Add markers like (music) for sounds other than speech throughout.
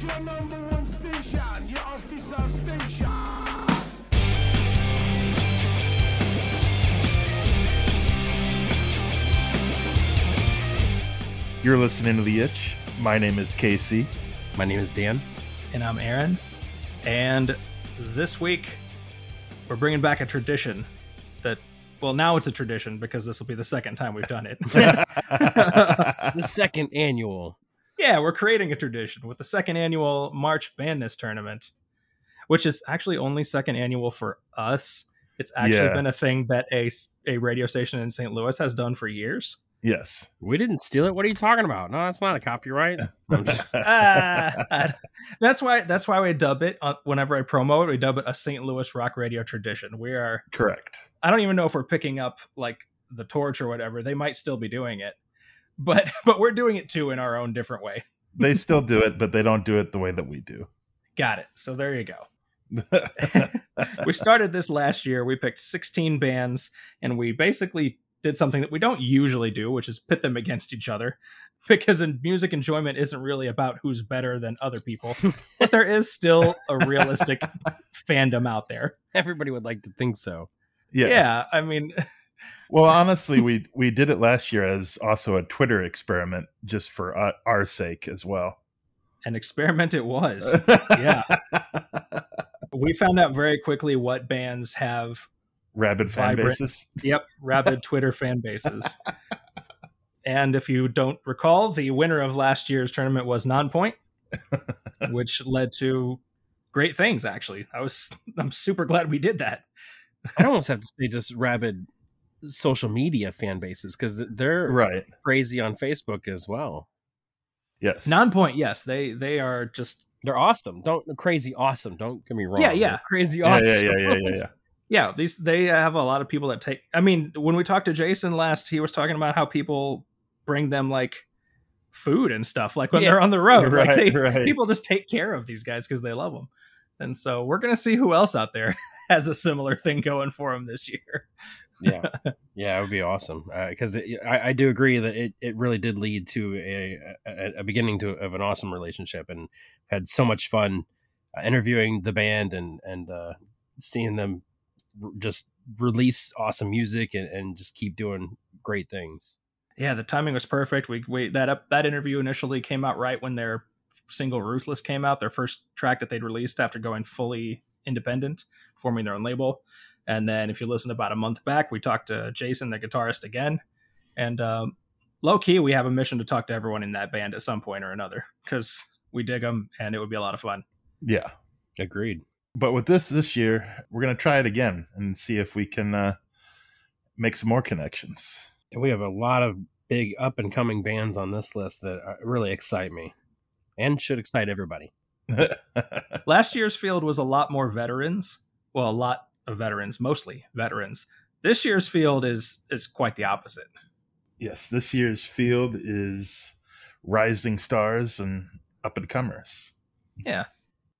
is your number one station, your official station. You're listening to The Itch. My name is Casey. My name is Dan. And I'm Aaron. And this week, we're bringing back a tradition that, well, now it's a tradition because this will be the second time we've done it. (laughs) The second annual. Yeah, we're creating a tradition with the second annual March Bandness Tournament, which is actually only second annual for us. It's actually Yeah. been a thing that a, a radio station in St. Louis has done for years. Yes. We didn't steal it. What are you talking about? No, that's not a copyright. (laughs) I'm just- (laughs) Ah, that's why that's why we dub it uh, whenever I promo it. We dub it a St. Louis rock radio tradition. We are Correct. I don't even know if we're picking up like the torch or whatever. They might still be doing it, but (laughs) but we're doing it too in our own different way. They still do it, but they don't do it the way that we do. Got it. So there you go. (laughs) We started this last year. We picked 16 bands and we basically did something that we don't usually do, which is pit them against each other. (laughs) Because in music enjoyment isn't really about who's better than other people, but there is still a realistic fandom out there. everybody would like to think so. yeah. Yeah, I mean, Well, honestly, we we did it last year as also a Twitter experiment, just for uh, our sake as well. an experiment it was. Yeah. (laughs) we found out very quickly what bands have Rabid fan Vibrant. bases. yep rabid twitter fan bases and if you don't recall the winner of last year's tournament was nonpoint (laughs) which led to great things actually i was i'm super glad we did that I almost have to say just rabid social media fan bases because they're Right. crazy on Facebook as well. Yes. Nonpoint. yes they they are just They're awesome. Don't crazy awesome. Don't get me wrong. Yeah, yeah. They're crazy awesome. yeah, yeah, yeah, yeah, (laughs) yeah. yeah these they have a lot of people that take i mean when we talked to jason last he was talking about how people bring them like food and stuff like when Yeah. they're on the road like they right. people just take care of these guys because they love them and so we're gonna see who else out there (laughs) has a similar thing going for them this year yeah, (laughs) yeah, it would be awesome because I, I do agree that it, it really did lead to a, a, a beginning to of an awesome relationship and had so much fun uh, interviewing the band and and uh, seeing them r- just release awesome music and, and just keep doing great things. yeah the timing was perfect. We, we that up that interview initially came out right when their single ruthless came out their first track that they'd released after going fully independent forming their own label and then if you listen about a month back we talked to jason the guitarist again and um, low key we have a mission to talk to everyone in that band at some point or another because we dig them and it would be a lot of fun Yeah. Agreed. But with this this year, we're gonna try it again and see if we can uh, make some more connections. And we have a lot of big up and coming bands on this list that uh, really excite me and should excite everybody. (laughs) last year's field was a lot more veterans well a lot of veterans mostly veterans this year's field is is quite the opposite yes, this year's field is rising stars and up and comers. Yeah.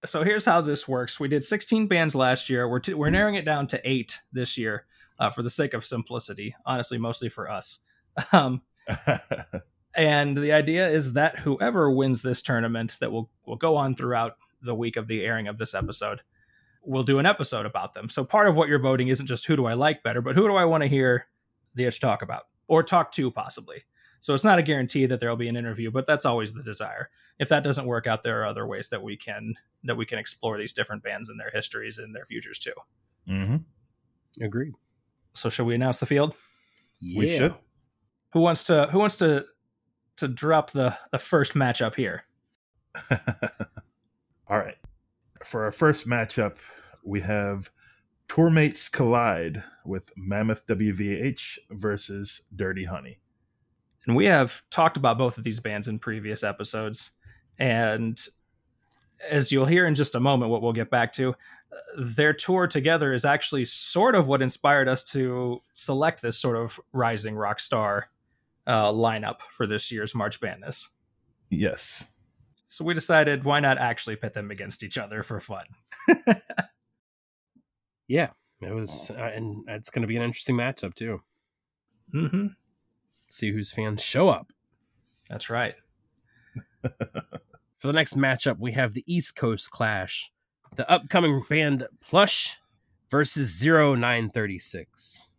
So here's how this works. We did 16 bands last year. We're t- we're narrowing it down to eight this year uh, for the sake of simplicity. Honestly, mostly for us. (laughs) Um, (laughs) and the idea is that whoever wins this tournament, that will will go on throughout the week of the airing of this episode, will do an episode about them. So part of what you're voting isn't just who do I like better, but who do I want to hear the itch talk about or talk to possibly. So it's not a guarantee that there'll be an interview, but that's always the desire. If that doesn't work out, there are other ways that we can that we can explore these different bands and their histories and their futures too. Mm-hmm. Agreed. So should we announce the field? We Yeah. should. Who wants to who wants to to drop the the first matchup here? (laughs) All right. For our first matchup, we have Tourmates Collide with Mammoth WVH versus Dirty Honey. And we have talked about both of these bands in previous episodes. And as you'll hear in just a moment, what we'll get back to, their tour together is actually sort of what inspired us to select this sort of rising rock star uh, lineup for this year's March Madness. Yes. So we decided why not actually pit them against each other for fun. (laughs) Yeah. It was, uh, and it's going to be an interesting matchup too. hmm See whose fans show up. That's right. For the next matchup, we have the East Coast Clash, the upcoming band Plush versus Zero 9:36.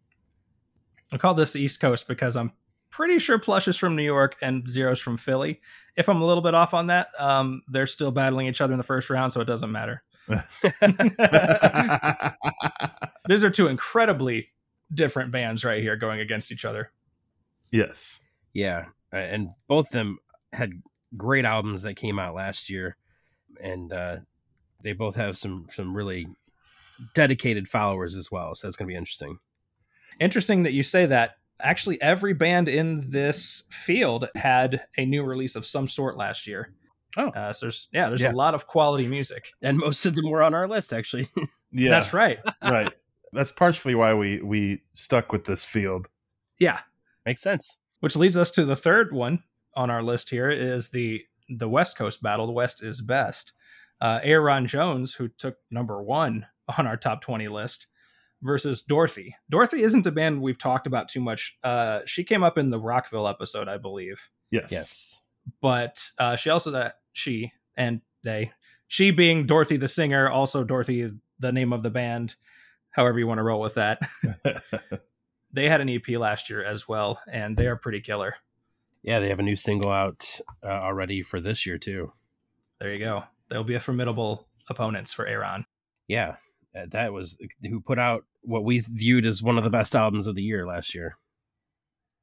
I call this the East Coast because I'm pretty sure Plush is from New York and Zero's from Philly. If I'm a little bit off on that, um, they're still battling each other in the first round, so it doesn't matter. (laughs) (laughs) These are two incredibly different bands right here going against each other. yes. Yeah, uh, and both of them had great albums that came out last year, and uh, they both have some some really dedicated followers as well. So that's going to be interesting. Interesting that you say that. Actually, every band in this field had a new release of some sort last year. Oh. uh, so there's yeah, there's Yeah. a lot of quality music. And most of them were on our list, actually. (laughs) Yeah. That's right. (laughs) right. That's partially why we we stuck with this field. Yeah, Makes sense. which leads us to the third one on our list here is the the West Coast battle. The West is best. Uh, Ayron Jones, who took number one on our top twenty list, versus Dorothy. Dorothy isn't a band we've talked about too much. Uh, she came up in the Rockville episode, I believe, Yes. Yes. but uh, she also that she and they, she being Dorothy the singer, also Dorothy the name of the band. However you want to roll with that. (laughs) they had an EP last year as well, and they are pretty killer. Yeah, they have a new single out uh, already for this year too. There you go. They'll be a formidable opponents for Ayron. Yeah, uh, that was who put out what we viewed as one of the best albums of the year last year.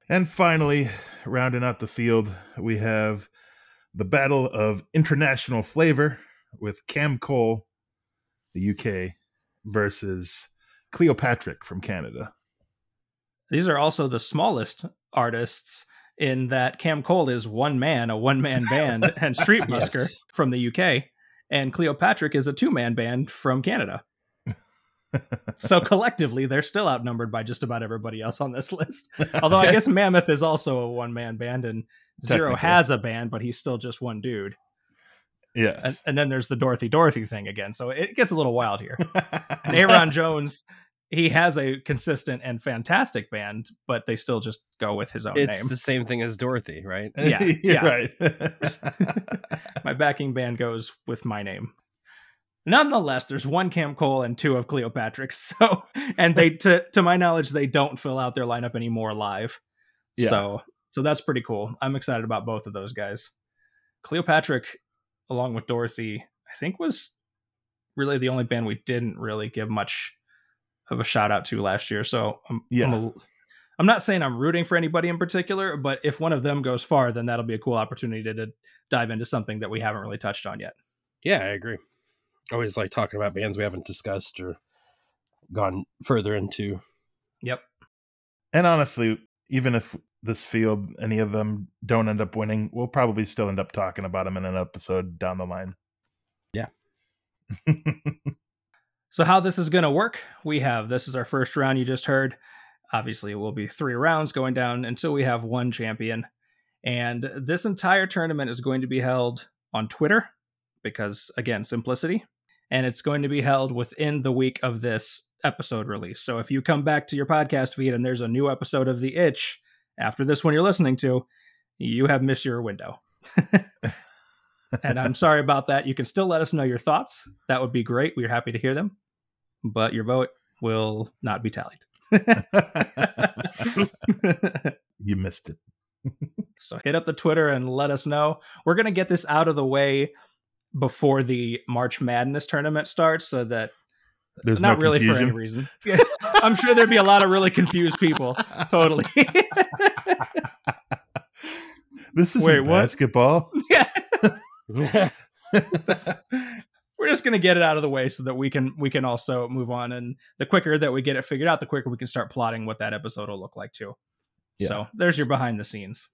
and finally, rounding out the field, we have the battle of international flavor with Cam Cole, the UK, versus Cleopatrick from Canada. These are also the smallest artists in that Cam Cole is one man, a one man (laughs) band, and Street Busker Yes. from the UK, and Cleopatrick is a two man band from Canada. So collectively, they're still outnumbered by just about everybody else on this list. (laughs) Although I guess Mammoth is also a one man band, and Zero has a band, but he's still just one dude. Yes. And, and then there's the Dorothy Dorothy thing again. So it gets a little wild here. (laughs) And Ayron Jones, he has a consistent and fantastic band, but they still just go with his own It's name. the same thing as Dorothy, right? yeah, (laughs) yeah. right. my backing band goes with my name. Nonetheless, there's one Cam Cole and two of Cleopatrick. (laughs) So, and they, to to my knowledge, they don't fill out their lineup anymore live. Yeah. So, so that's pretty cool. I'm excited about both of those guys. Cleopatrick, along with Dorothy, I think was really the only band we didn't really give much of a shout out to last year. So, I'm, Yeah. I'm, a, I'm not saying I'm rooting for anybody in particular, but if one of them goes far, then that'll be a cool opportunity to, to dive into something that we haven't really touched on yet. Yeah, I agree. I always like talking about bands we haven't discussed or gone further into. Yep. and honestly, even if this field, any of them don't end up winning, we'll probably still end up talking about them in an episode down the line. Yeah. (laughs) So how this is going to work? We have this is our first round you just heard. Obviously, it will be 3 rounds going down until we have one champion. And this entire tournament is going to be held on Twitter because again, simplicity. And it's going to be held within the week of this episode release. So if you come back to your podcast feed and there's a new episode of The Itch after this one you're listening to, you have missed your window. (laughs) and I'm (laughs) sorry about that. You can still let us know your thoughts. That would be great. We're happy to hear them. But your vote will not be tallied. (laughs) you missed it. so hit up the Twitter and let us know. We're going to get this out of the way before the March Madness tournament starts so that There's not no really for any reason. (laughs) I'm sure there'd be a lot of really confused people. (laughs) Totally. (laughs) This is Wait, basketball. That's- we're just going to get it out of the way so that we can we can also move on and the quicker that we get it figured out the quicker we can start plotting what that episode will look like too Yeah. so there's your behind the scenes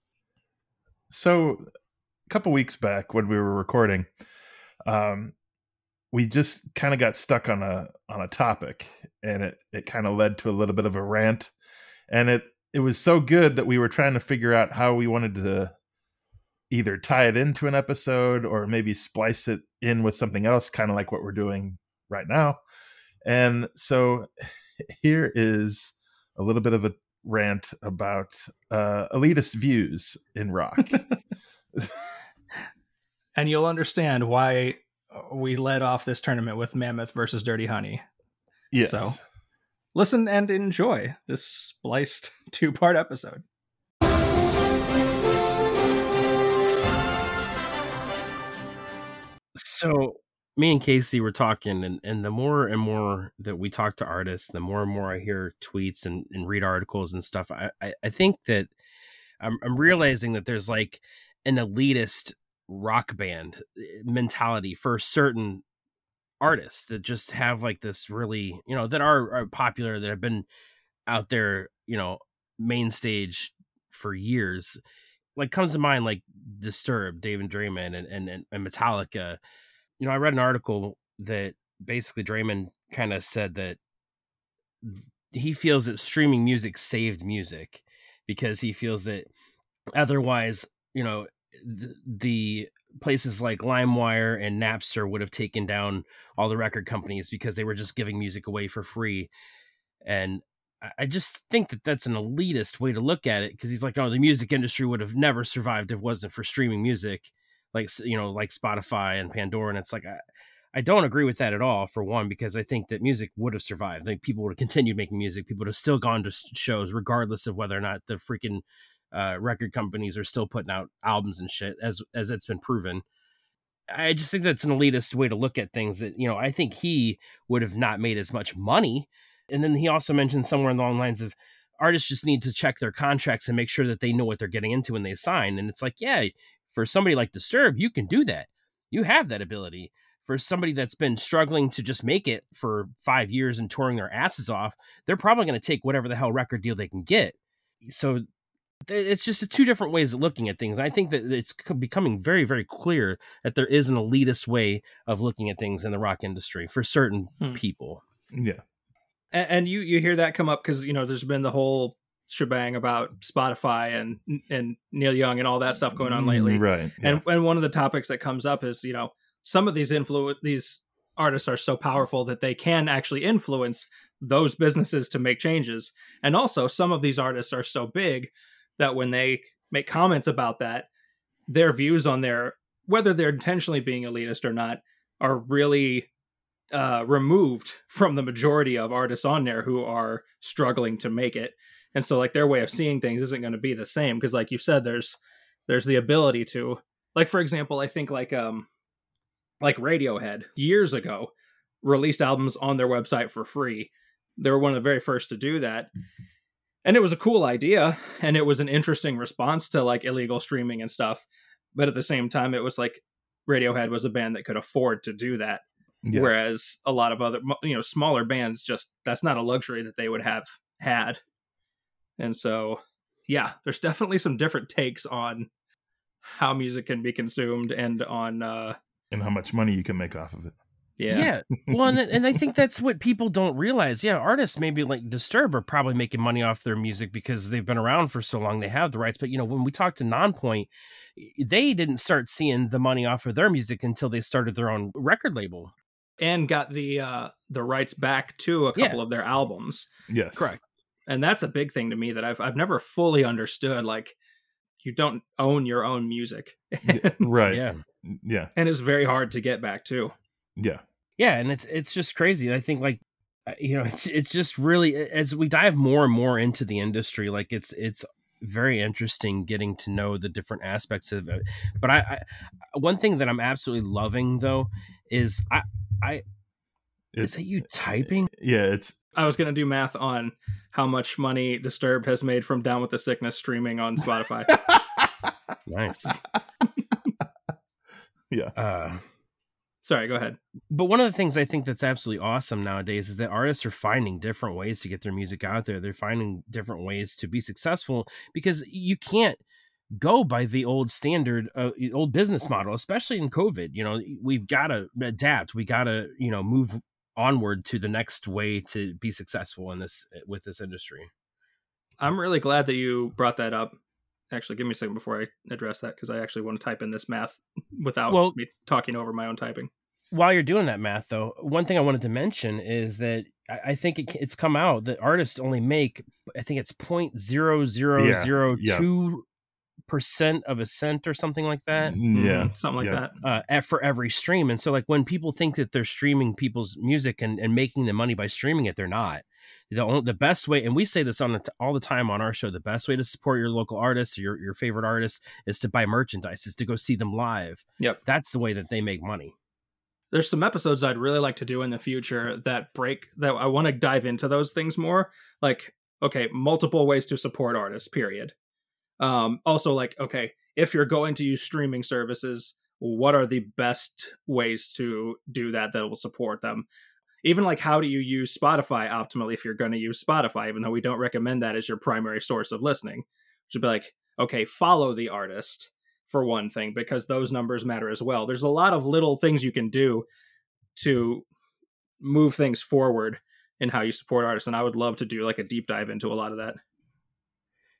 So, a couple weeks back when we were recording, um, we just kind of got stuck on a on a topic, and it it kind of led to a little bit of a rant, and it it was so good that we were trying to figure out how we wanted to either tie it into an episode or maybe splice it in with something else, kind of like what we're doing right now. And so, (laughs) here is a little bit of a rant about uh, elitist views in rock. (laughs) and you'll understand why uh, we led off this tournament with Mammoth versus Dirty Honey. Yes. So listen and enjoy this spliced (laughs) two part episode. So me and Casey were talking, and, and the more and more that we talk to artists, the more and more I hear tweets and, and read articles and stuff. I, I, I think that I'm, I'm realizing that there's like an elitist rock band eh, mentality for certain artists that just have like this really, you know, that are, are popular, that have been out there, you know, main stage for years. Like comes to mind like Disturbed, David Draiman and, and, and Metallica. You know, I read an article that basically Draiman kind of said that he feels that streaming music saved music because he feels that otherwise, you know, the, the places like LimeWire and Napster would have taken down all the record companies because they were just giving music away for free. And I just think that that's an elitist way to look at it because he's like, oh, the music industry would have never survived if it wasn't for streaming music, like you know, like Spotify and Pandora. And it's like, I, I don't agree with that at all. For one, because I think that music would have survived. Like people would have continued making music. People would have still gone to shows, regardless of whether or not the freaking uh, record companies are still putting out albums and shit, as as it's been proven. I just think that's an elitist way to look at things. That you know, I think he would have not made as much money and then he also mentioned somewhere along the lines of artists just need to check their contracts and make sure that they know what they're getting into when they sign. And it's like, yeah, for somebody like Disturb, you can do that. You have that ability. For somebody that's been struggling to just make it for five years and touring their asses off, they're probably going to take whatever the hell record deal they can get. So it's just two different ways of looking at things. I think that it's becoming very, very clear that there is an elitist way of looking at things in the rock industry for certain hmm. people. Yeah and, and you you hear that come up because you know there's been the whole shebang about Spotify and and Neil Young and all that stuff going on lately. Mm, right. Yeah. And and one of the topics that comes up is, you know, some of these influ these artists are so powerful that they can actually influence those businesses to make changes. And also some of these artists are so big that when they make comments about that, their views on their whether they're intentionally being elitist or not are really uh, removed from the majority of artists on there who are struggling to make it. And so like their way of seeing things isn't going to be the same because like you said there's there's the ability to like for example i think like um like radiohead years ago released albums on their website for free. They were one of the very first to do that and it was a cool idea and it was an interesting response to like illegal streaming and stuff but at the same time it was like radiohead was a band that could afford to do that yeah. Whereas a lot of other, you know, smaller bands just that's not a luxury that they would have had. And so, yeah, there's definitely some different takes on how music can be consumed and on uh and how much money you can make off of it. Yeah. Yeah. Well, and, and I think that's what people don't realize. Yeah, artists maybe like Disturb are probably making money off their music because they've been around for so long, they have the rights. But you know, when we talk to Nonpoint, they didn't start seeing the money off of their music until they started their own record label and got the uh the rights back to a couple yeah. of their albums. Yes. Correct. And that's a big thing to me that I've I've never fully understood like you don't own your own music. (laughs) and, right. Yeah. Yeah. And it's very hard to get back too. Yeah. Yeah, and it's it's just crazy. I think like uh, you know, (laughs) it's it's just really as we dive more and more into the industry, like it's it's very interesting getting to know the different aspects of it. But I, I one thing that I'm absolutely loving though is I I is that you typing? Yeah, it's. I was gonna do math on how much money Disturbed has made from Down with the Sickness streaming on Spotify. (laughs) nice. (laughs) yeah. Uh, Sorry, go ahead. But one of the things I think that's absolutely awesome nowadays is that artists are finding different ways to get their music out there. They're finding different ways to be successful because you can't go by the old standard uh, old business model especially in covid you know we've got to adapt we got to you know move onward to the next way to be successful in this with this industry i'm really glad that you brought that up actually give me a second before i address that because i actually want to type in this math without well, me talking over my own typing while you're doing that math though one thing i wanted to mention is that I think it, it's come out that artists only make I think it's point zero zero zero two percent of a cent or something like that Yeah. Mhm, something like Yeah. that. uh, at- for every stream. And so, like, when people think that they're streaming people's music and, and making the money by streaming it, they're not. The, only, the best way, and we say this on the all the time on our show, the best way to support your local artists or your, your favorite artists is to buy merchandise, is to go see them live. Yep. That's the way that they make money. there's some episodes I'd really like to do in the future that break that I want to dive into those things more. Like, okay, multiple ways to support artists, period. Um, also like, okay, if you're going to use streaming services, what are the best ways to do that that will support them? Even like how do you use Spotify optimally if you're going to use Spotify, even though we don't recommend that as your primary source of listening. Should be like, okay, follow the artist for one thing because those numbers matter as well. There's a lot of little things you can do to move things forward in how you support artists and I would love to do like a deep dive into a lot of that.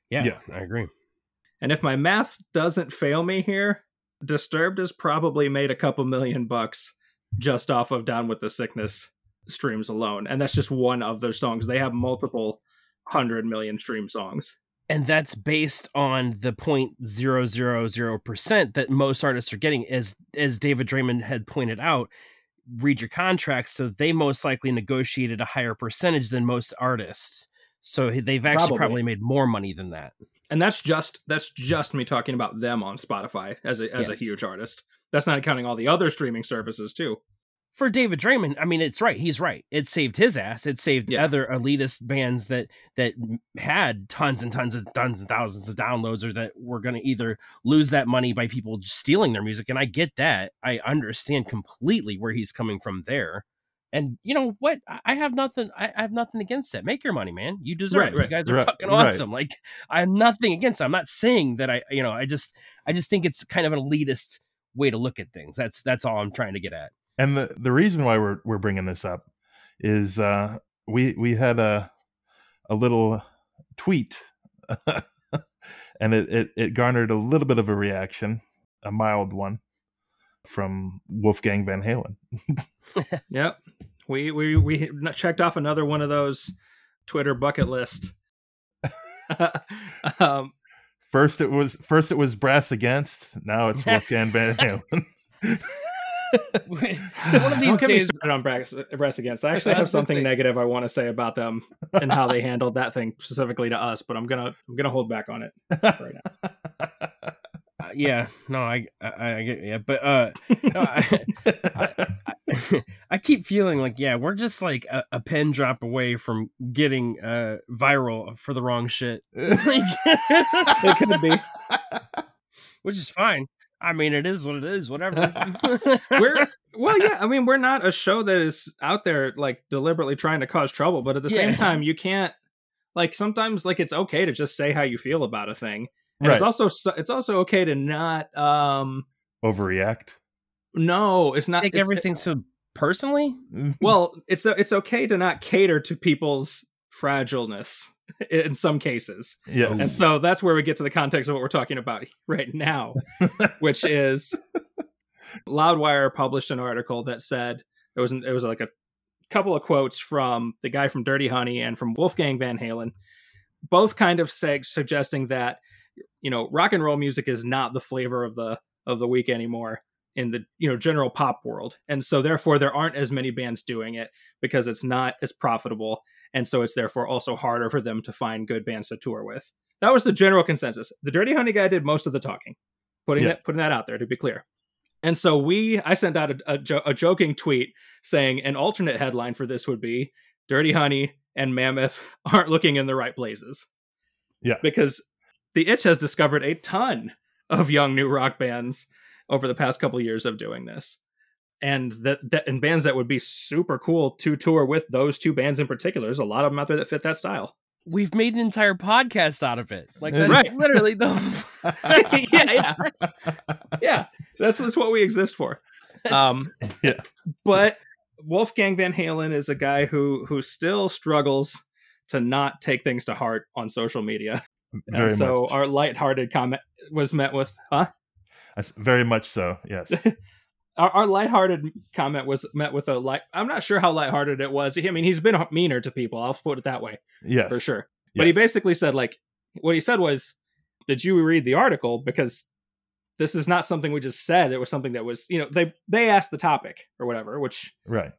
Yeah, Yeah. I agree. And if my math doesn't fail me here, Disturbed has probably made a couple million bucks just off of Down with the Sickness streams alone. And that's just one of their songs. They have multiple hundred million stream songs. and that's based on the 0.000% that most artists are getting as as David Draiman had pointed out read your contracts so they most likely negotiated a higher percentage than most artists so they've actually Probably. probably, made more money than that And that's just that's just me talking about them on Spotify as a as Yes. a huge artist. That's not counting all the other streaming services too. For David Draiman i mean it's right he's right. It saved his ass it saved Yeah. other elitist bands that that had tons and tons of tons and thousands of downloads or that were going to either lose that money by people stealing their music and i get that. I understand completely where he's coming from there. And you know what? I- have nothing i have nothing against that. Make your money man. You deserve Right, it. Right, you guys are right, fucking awesome. Like i have nothing against it. I'm not saying that i you know i just i just think it's kind of an elitist way to look at things. That's that's all i'm trying to get at And the the reason why we're we're bringing this up is uh we we had a a little tweet (laughs) and it, it it garnered a little bit of a reaction, a mild one from Wolfgang Van Halen. (laughs) Yep. We we we checked off another one of those Twitter bucket list. (laughs) um, First it was first it was Brass Against, now it's Wolfgang Van Halen. (laughs) one of these don't get me days started on Brass Against. I actually have something negative I want to say about them and how they handled that thing specifically to us, but I'm gonna I'm gonna hold back on it right now. (laughs) Uh, yeah, no, I, I, I get, yeah, but uh, no, I, I, (laughs) I keep feeling like, yeah, we're just like a, a pen drop away from getting uh viral for the wrong shit, It could be. which is fine. I mean, it is what it is. Whatever. (laughs) We're well, yeah. I mean, we're not a show that is out there like deliberately trying to cause trouble, but at the same time, you can't like sometimes like it's okay to just say how you feel about a thing. And right. it's also it's also okay to not um Overreact. no, it's not take it's, everything so personally. well, it's it's okay to not cater to people's fragileness (laughs) in some cases. Yes. And so that's where we get to the context of what we're talking about (laughs) right now, (laughs) which is Loudwire published an article that said it was it was like a couple of quotes from the guy from Dirty Honey and from Wolfgang Van Halen, both kind of say, suggesting that you know rock and roll music is not the flavor of the of the week anymore in the you know general pop world. And so therefore there aren't as many bands doing it because it's not as profitable. And so it's therefore also harder for them to find good bands to tour with. That was the general consensus. The dirty honey guy did most of the talking putting Yes. that putting that out there to be clear. And so we i sent out a, a, jo- a joking tweet saying an alternate headline for this would be dirty honey and mammoth (laughs) aren't looking in the right places Yeah. because the itch has discovered a ton of young new rock bands over the past couple years of doing this and that, that and bands that would be super cool to tour with those two bands in particular there's a lot of them out there that fit that style We've made an entire podcast out of it. Like that's Right. literally the. (laughs) yeah yeah yeah that's, that's what we exist for um Yeah. but wolfgang van halen is a guy who who still struggles to not take things to heart on social media Very and so much. our lighthearted comment was met with huh That's very much so. Yes. (laughs) our, our lighthearted comment was met with a light i'm not sure how lighthearted it was i mean he's been meaner to people i'll put it that way Yes. for sure but he basically said like what he said was did you read the article because this is not something we just said it was something that was you know they they asked the topic or whatever which right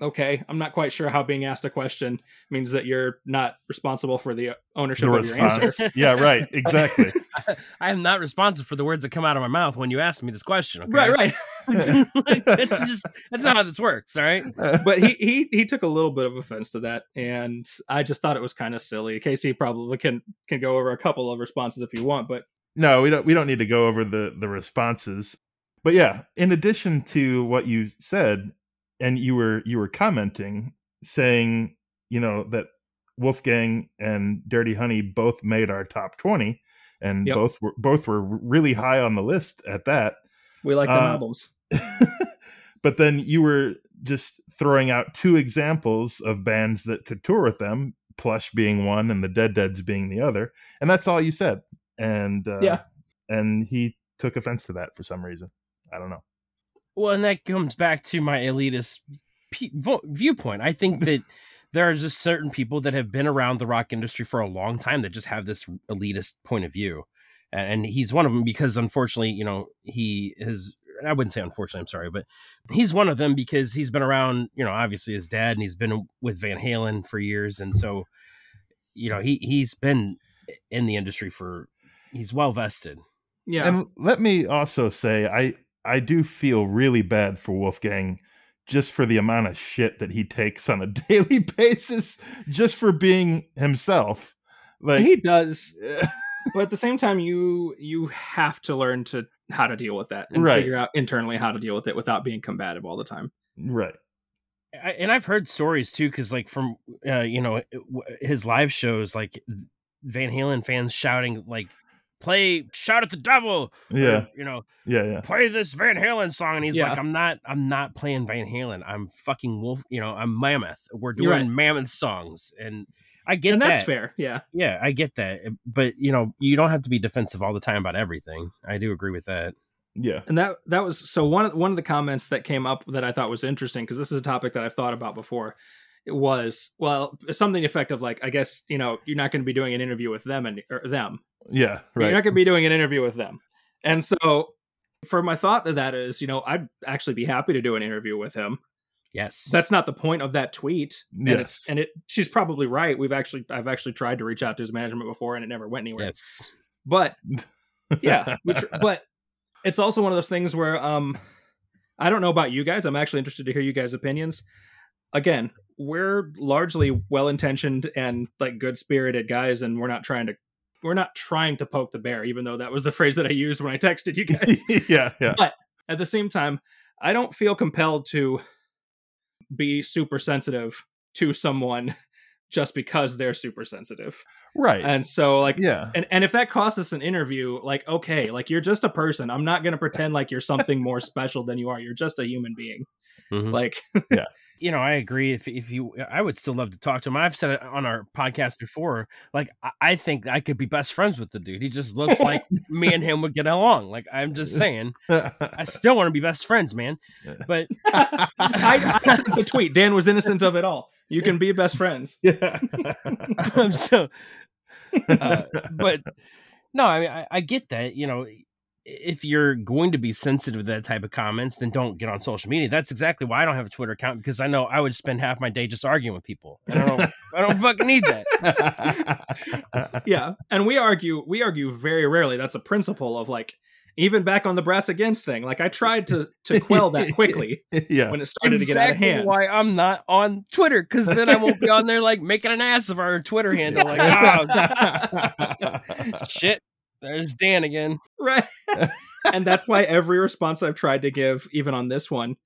okay i'm not quite sure how being asked a question means that you're not responsible for the ownership the of your answer yeah right (laughs) exactly (laughs) I am not responsible for the words that come out of my mouth when you ask me this question. Okay? right right (laughs) like, that's just that's not how this works. All right. but he, he he took a little bit of offense to that and i just thought it was kind of silly casey probably can can go over a couple of responses if you want but no we don't we don't need to go over the the responses but yeah in addition to what you said and you were you were commenting saying you know that wolfgang and dirty honey both made our top 20 and Yep. both were both were really high on the list at that we like them Uh, albums (laughs) but then you were just throwing out two examples of bands that could tour with them plush being one and the dead deads being the other and that's all you said and uh, Yeah. and he took offense to that for some reason i don't know Well, and that comes back to my elitist p- vo- viewpoint. I think that (laughs) there are just certain people that have been around the rock industry for a long time that just have this elitist point of view, and, and he's one of them because unfortunately, you know, he is. I wouldn't say unfortunately. I'm sorry, but he's one of them because he's been around. You know, obviously his dad, and he's been with Van Halen for years, and so, you know, he he's been in the industry for. He's well vested. yeah and let me also say i i do feel really bad for wolfgang just for the amount of shit that he takes on a (laughs) daily basis just for being himself. Like he does. (laughs) but at the same time you you have to learn to how to deal with that and Right. figure out internally how to deal with it without being combative all the time. Right. I, and I've heard stories too, because like from uh, you know his live shows, like Van Halen fans shouting like "play shout at the devil," or, yeah you know, yeah yeah play this Van Halen song, and he's Yeah. like, "I'm not, I'm not playing Van Halen. I'm fucking Wolf. You know, I'm Mammoth. We're You're doing right. Mammoth songs." And I get and that. that's fair yeah Yeah, I get that. But you know, you don't have to be defensive all the time about everything. I do agree with that. yeah and that that was so one of one of the comments that came up that I thought was interesting because this is a topic that I've thought about before. It was well something effective like I guess you know you're not going to be doing an interview with them and or them yeah You're right not going to be doing an interview with them. And so, for my thought of that is, you know, I'd actually be happy to do an interview with him. Yes. That's not the point of that tweet. And Yes. it's and it she's probably right. We've actually I've actually tried to reach out to his management before and it never went anywhere. yes. But (laughs) yeah, we tr- but it's also one of those things where um I don't know about you guys. I'm actually interested to hear you guys' opinions. Again, we're largely well-intentioned and like good-spirited guys and we're not trying to we're not trying to poke the bear even though that was the (laughs) phrase that I used when I texted you guys. (laughs) yeah yeah But At the same time, I don't feel compelled to be super sensitive to someone (laughs) just because they're super sensitive. right And so like yeah and and if that costs us an interview, like okay, like you're just a person. I'm not gonna pretend like you're something more special than you are. You're just a human being. Mhm. Like you know, I agree. If if you, I would still love to talk to him. I've said it on our podcast before. Like, I, I think I could be best friends with the dude. He just (laughs) looks like me and him would get along. Like, I'm just saying, I (laughs) still want to be best friends, man. But (laughs) I, I sent the tweet. Dan was innocent of it all. You can be best friends. yeah I'm so. Uh, but no, I mean, I, I get that. You know, if you're going to be sensitive to that type of comments, then don't get on social media. That's exactly why I don't have a Twitter account because I know I would spend half my day just arguing with people. I don't. (laughs) I don't fucking need that. (laughs) Yeah, and we argue. We argue very rarely. That's a principle of like even back on the brass against thing. Like I tried to to quell that quickly (laughs) yeah when it started to get out of hand. Why I'm not on Twitter because then I won't be on there like making an ass of our Twitter handle. Like, oh shit, there's Dan again. (laughs) right (laughs) and that's why every response i've tried to give even on this one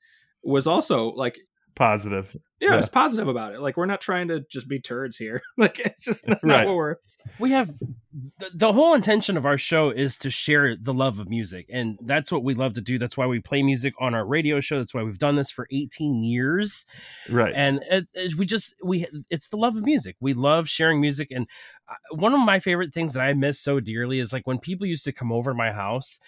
was also like positive. Yeah, Yeah. it's positive about it. Like we're not trying to just be turds here. (laughs) Like it's just that's Right. not what we're we have the, the whole intention of our show is to share the love of music and that's what we love to do. That's why we play music on our radio show. That's why we've done this for 18 years. Right. And it, it- we just we it's the love of music. We love sharing music and uh, one of my favorite things that i miss so dearly is like when people used to come over to my house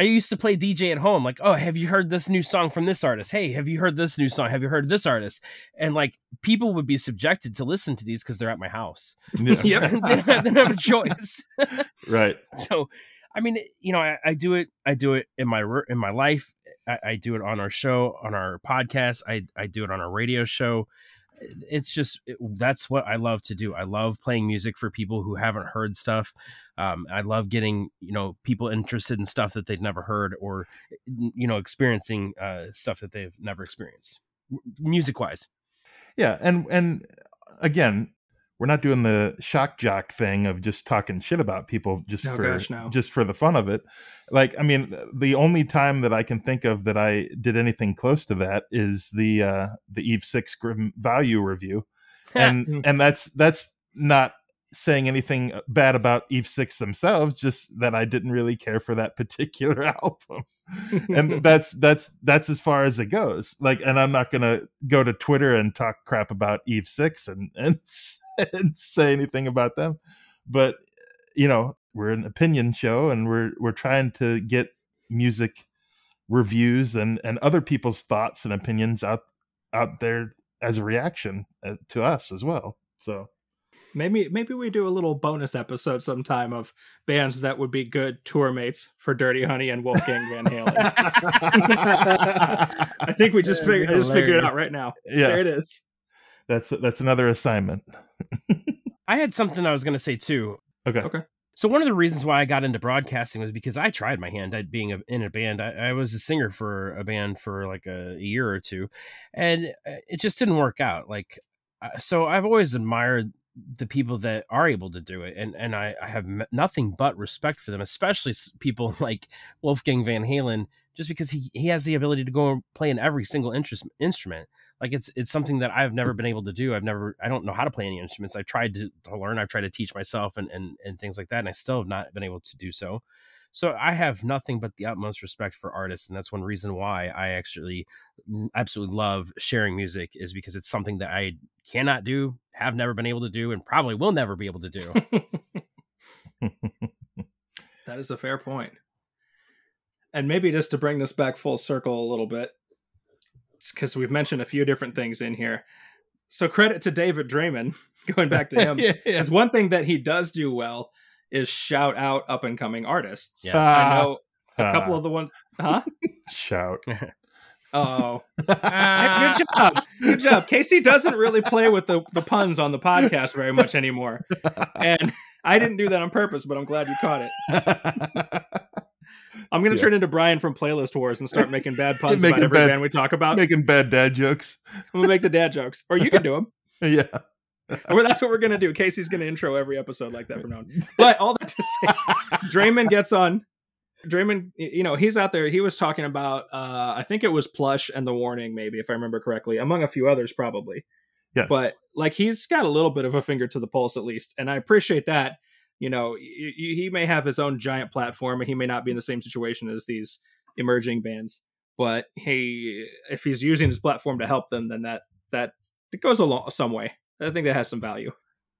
I used to play DJ at home, like, oh, have you heard this new song from this artist? Hey, have you heard this new song? Have you heard this artist? And like people would be subjected to listen to these because they're at my house. Yeah. (laughs) Yep. (laughs) they, don't have, they don't have a choice. (laughs) Right. so, I mean, you know, I, I do it. I do it in my in my life. I, I do it on our show, on our podcast. I I do it on our radio show. It's just it, that's what I love to do. I love playing music for people who haven't heard stuff. Um, I love getting you know people interested in stuff that they've never heard or you know experiencing uh, stuff that they've never experienced, music wise. Yeah, and and again, we're not doing the shock jock thing of just talking shit about people just Oh, for gosh, no. just for the fun of it. Like, I mean, the only time that I can think of that I did anything close to that is the uh the Eve Six Grim Value review, (laughs) and and that's that's not saying anything bad about Eve Six themselves, just that I didn't really care for that (laughs) particular album. And (laughs) that's that's that's as far as it goes. Like and i'm not gonna go to twitter and talk crap about eve 6 and (laughs) and, and say anything about them. But you know we're an opinion show and we're we're trying to get music reviews and and other people's thoughts and opinions out out there as a reaction uh, to us as well. So Maybe maybe we do a little bonus episode sometime of bands that would be good tour mates for Dirty Honey and Wolfgang Van Halen. (laughs) I think we just That'd figured I just figured it out right now. yeah There it is. that's that's another assignment (laughs) I had something I was going to say too. okay Okay. So one of the reasons why I got into broadcasting was because I tried my hand at being a, in a band. I, I was a singer for a band for like a, a year or two, and uh, it just didn't work out. Like, uh, so I've always admired the people that are able to do it, and and I, I have nothing but respect for them, especially people (laughs) like Wolfgang Van Halen, just because he he has the ability to go and play in every single interest, instrument. Like it's it's something that I've never been able to do. I've never I don't know how to play any instruments. I've tried to, to learn. I've tried to teach myself and, and and things like that, and I still have not been able to do so. So I have nothing but the utmost respect for artists, and that's one reason why I actually absolutely love sharing music is because it's something that I cannot do, have never been able to do, and probably will never be able to do. (laughs) That is a fair point. And maybe just to bring this back full circle a little bit, because we've mentioned a few different things in here. So credit to David Draiman, (laughs) going back to him, (laughs) yeah, yeah. because one thing that he does do well is shout out up and coming artists. Yeah. I know a couple Ah, of the ones, huh? shout Oh, ah. good job, good job. Casey doesn't really play with the the puns on the podcast very much anymore, and I didn't do that on purpose, but I'm glad you caught it. I'm gonna Yeah. turn into Brian from Playlist Wars and start making bad puns Making about every bad- band we talk about. making bad dad jokes I'm gonna make the dad jokes, or you can do them. yeah Or that's what we're gonna do. Casey's gonna intro every episode like that from now on. (laughs) But all that to say, Draiman gets on. Draiman, you know, he's out there. He was talking about, uh, I think it was Plush and the Warning, maybe if I remember correctly, among a few others, probably. yes But like, he's got a little bit of a finger to the pulse, at least, and I appreciate that. You know, y- y- he may have his own giant platform, and he may not be in the same situation as these emerging bands. But he, if he's using his platform to help them, then that that it goes a long some way. I think that has some value.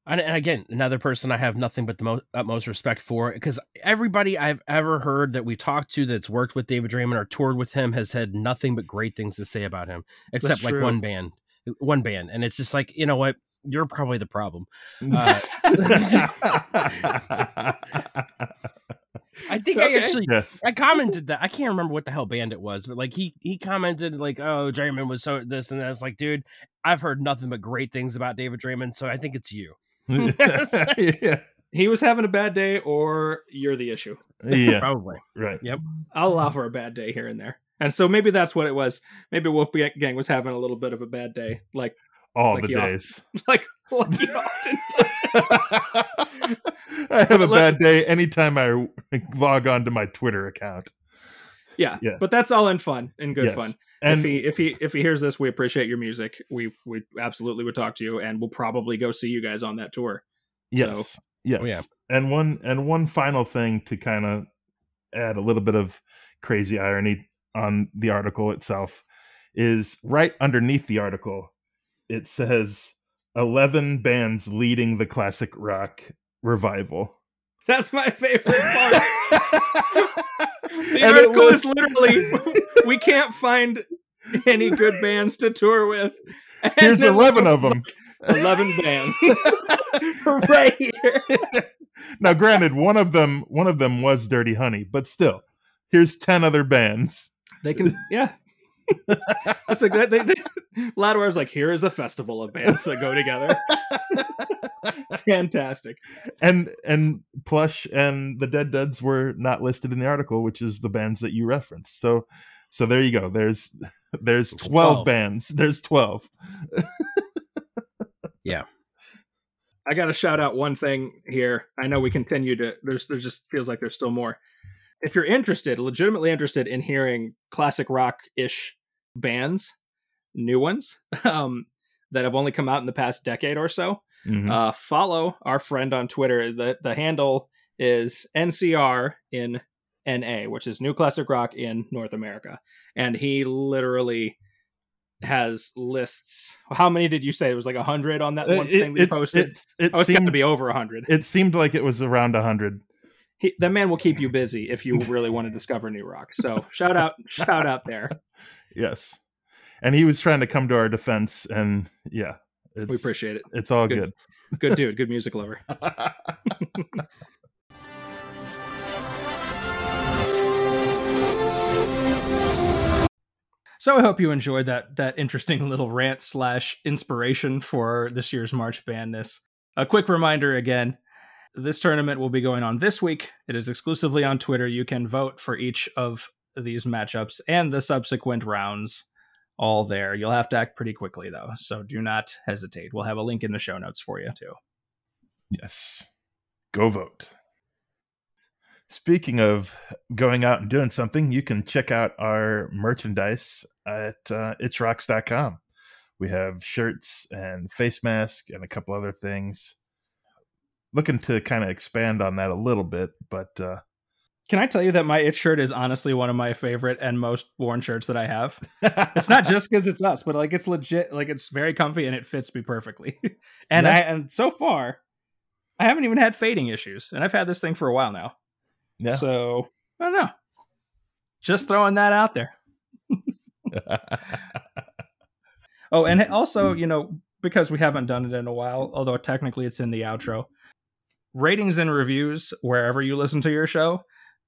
And, and again, another person I have nothing but the mo- utmost respect for because everybody I've ever heard that we talked to that's worked with David Draiman or toured with him has had nothing but great things to say about him, except like one band, one band, and it's just like you know what, you're probably the problem. (laughs) Uh, I think I actually yes I commented that I can't remember what the hell band it was, but like he he commented like, "Oh, Draiman was so this and that." It's like, dude, I've heard nothing but great things about David Draiman, so I think it's you. (laughs) yeah He was having a bad day, or you're the issue. yeah Probably. right Yep. I'll allow for a bad day here and there. And so maybe that's what it was. Maybe Wolfgang was having a little bit of a bad day, like all Like the he often- days like (laughs) like he often (laughs) does. I have a Let- bad day anytime I log on to my Twitter account. Yeah, Yeah. but that's all in fun and good Yes. fun. And if he if he if he hears this, we appreciate your music. We we absolutely would talk to you, and we'll probably go see you guys on that tour. yes, yes. Oh, yeah. And one and one final thing to kind of add a little bit of crazy irony on the article itself is right underneath the article. It says eleven bands leading the classic rock revival. That's my favorite part. (laughs) The And it article was- is literally we can't find any good bands to tour with. And Here's 11 of them. 11 bands (laughs) right here. Now, granted, one of them one of them was Dirty Honey, but still, here's 10 other bands. They can, yeah. That's a good. They, they, Loudwire's like, here is a festival of bands that go together. (laughs) Fantastic. And and Plush and the Dead Deads were not listed in the article, which is the bands that you referenced. So so there you go. There's (laughs) there's 12, 12. bands. There's 12. (laughs) yeah. I got to shout out one thing here. I know we continue to. There's there just feels like there's still more. If you're interested, legitimately interested in hearing classic rock ish bands, new ones, (laughs) um, that have only come out in the past decade or so, Mhm. uh, follow our friend on Twitter. The the handle is NCR in NA, which is New Classic Rock in North America, and he literally has lists. How many did you say? It was like a hundred on that uh, one It- thing it- posted. it- it oh, it's got to be over a hundred. it seemed like it was around 100. He, that man will keep you busy if you really want to discover new rock. So shout out, (laughs) shout out there. Yes. And he was trying to come to our defense and yeah. We appreciate it. It's all Good. good. Good dude, (laughs) good music lover. (laughs) So I hope you enjoyed that that interesting (laughs) little rant slash inspiration for this year's March Bandness. A quick reminder again: this tournament will be going on this week. It is exclusively on Twitter. You can vote for each of these matchups and the subsequent rounds. All there. You'll have to act pretty quickly though, so do not hesitate. We'll have a link in the show notes for you too. Yes. Go vote. Speaking of going out and doing something, you can check out our merchandise at uh, itchrocks.com. We have shirts and face mask and a couple other things. Looking to kind of expand on that a little bit, but uh, Can I tell you that my it shirt is honestly one of my favorite and most worn shirts that I have? (laughs) It's not just because it's us, but like it's legit. Like it's very comfy and it fits me perfectly. (laughs) and I and so far, I haven't even had fading issues, and I've had this thing for a while now. yeah. So I don't know. Just throwing that out there. (laughs) Oh, and also, mm. you know, because we haven't done it in a while, although technically it's in the outro, ratings and reviews wherever you listen to your show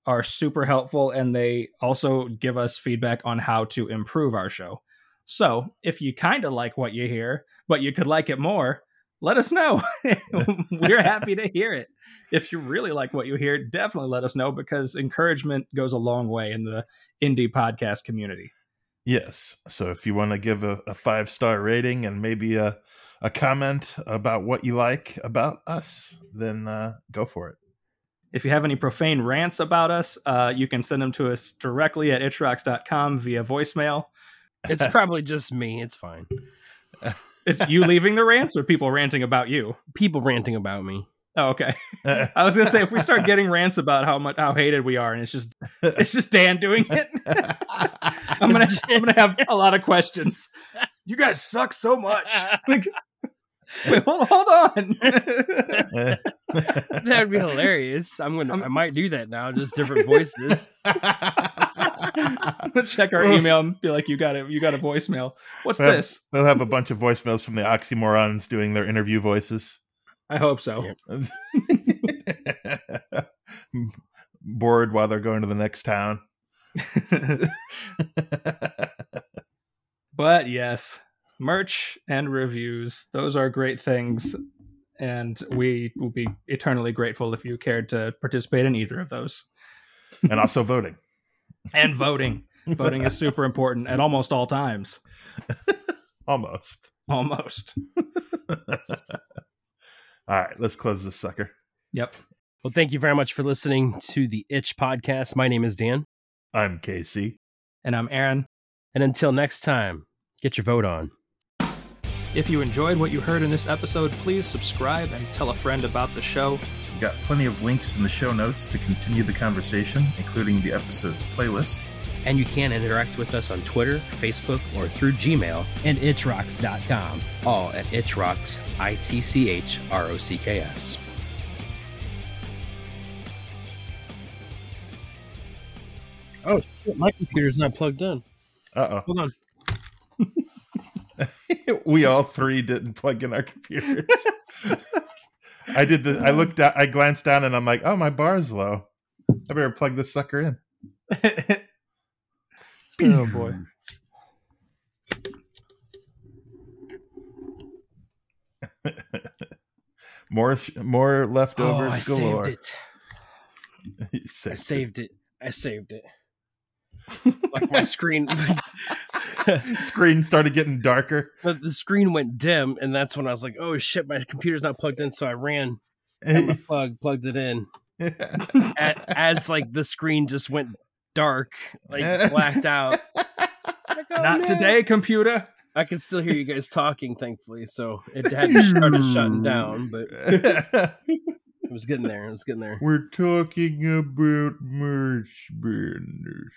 are super helpful and they also give us feedback on how to improve our show. So, if you kind of like what you hear, but you could like it more, let us know. (laughs) We're happy to hear it. If you really like what you hear, definitely let us know because encouragement goes a long way in the indie podcast community. Yes. So if you want to give a, a five star rating and maybe a, a comment about what you like about us, then uh, go for it. If you have any profane rants about us, uh, you can send them to us directly at itchrocks.com via voicemail. It's (laughs) probably just me. It's fine. It's you leaving the rants or people ranting about you? People ranting about me. Oh, okay. (laughs) (laughs) I was gonna say if we start getting rants about how much how hated we are, and it's just it's just Dan doing it, (laughs) I'm gonna I'm gonna have a lot of questions. You guys suck so much. Like, wait, hold, hold on. That would be hilarious. I'm gonna. I might do that now. Just different voices. I'm check our email and be like, you got it. You got a voicemail. What's Well, this? They'll have a bunch of voicemails from the oxymorons doing their interview voices. I hope so. (laughs) Bored while they're going to the next town. (laughs) But yes, merch and reviews, those are great things. And we will be eternally grateful if you cared to participate in either of those. and also voting. (laughs) And voting. voting is super important at almost all times. Almost. Almost. All right, let's close this sucker. Yep. Well, thank you very much for listening to the Itch Podcast. My name is Dan, I'm Casey. And I'm Aaron. and until next time, get your vote on. If you enjoyed what you heard in this episode, please subscribe and tell a friend about the show. We've got plenty of links in the show notes to continue the conversation, including the episode's playlist. And you can interact with us on Twitter, Facebook, or through Gmail and itchrocks.com. All at itchrocks, I T C H R O C K S. Oh, shit, my computer's not plugged in. Uh oh. Hold on. (laughs) we all three didn't plug in our computers. (laughs) I did the. I looked. Down, I glanced down, and I'm like, "Oh, my bar's low. I better plug this sucker in." (laughs) oh boy. (laughs) More, more Oh, leftovers I galore. saved it. (laughs) You I saved it. it. I saved it. (laughs) like my screen, Screen started getting darker. but the screen went dim, and that's when I was like, "Oh shit, my computer's not plugged in." So I ran, my plug, plugged it in. As like the screen just went dark, like (laughs) blacked out. (laughs) Like, oh, Not no. today, computer. I can still hear you guys talking, thankfully. So it had started shutting down, but (laughs) it was getting there. It was getting there. We're talking about marshmallows.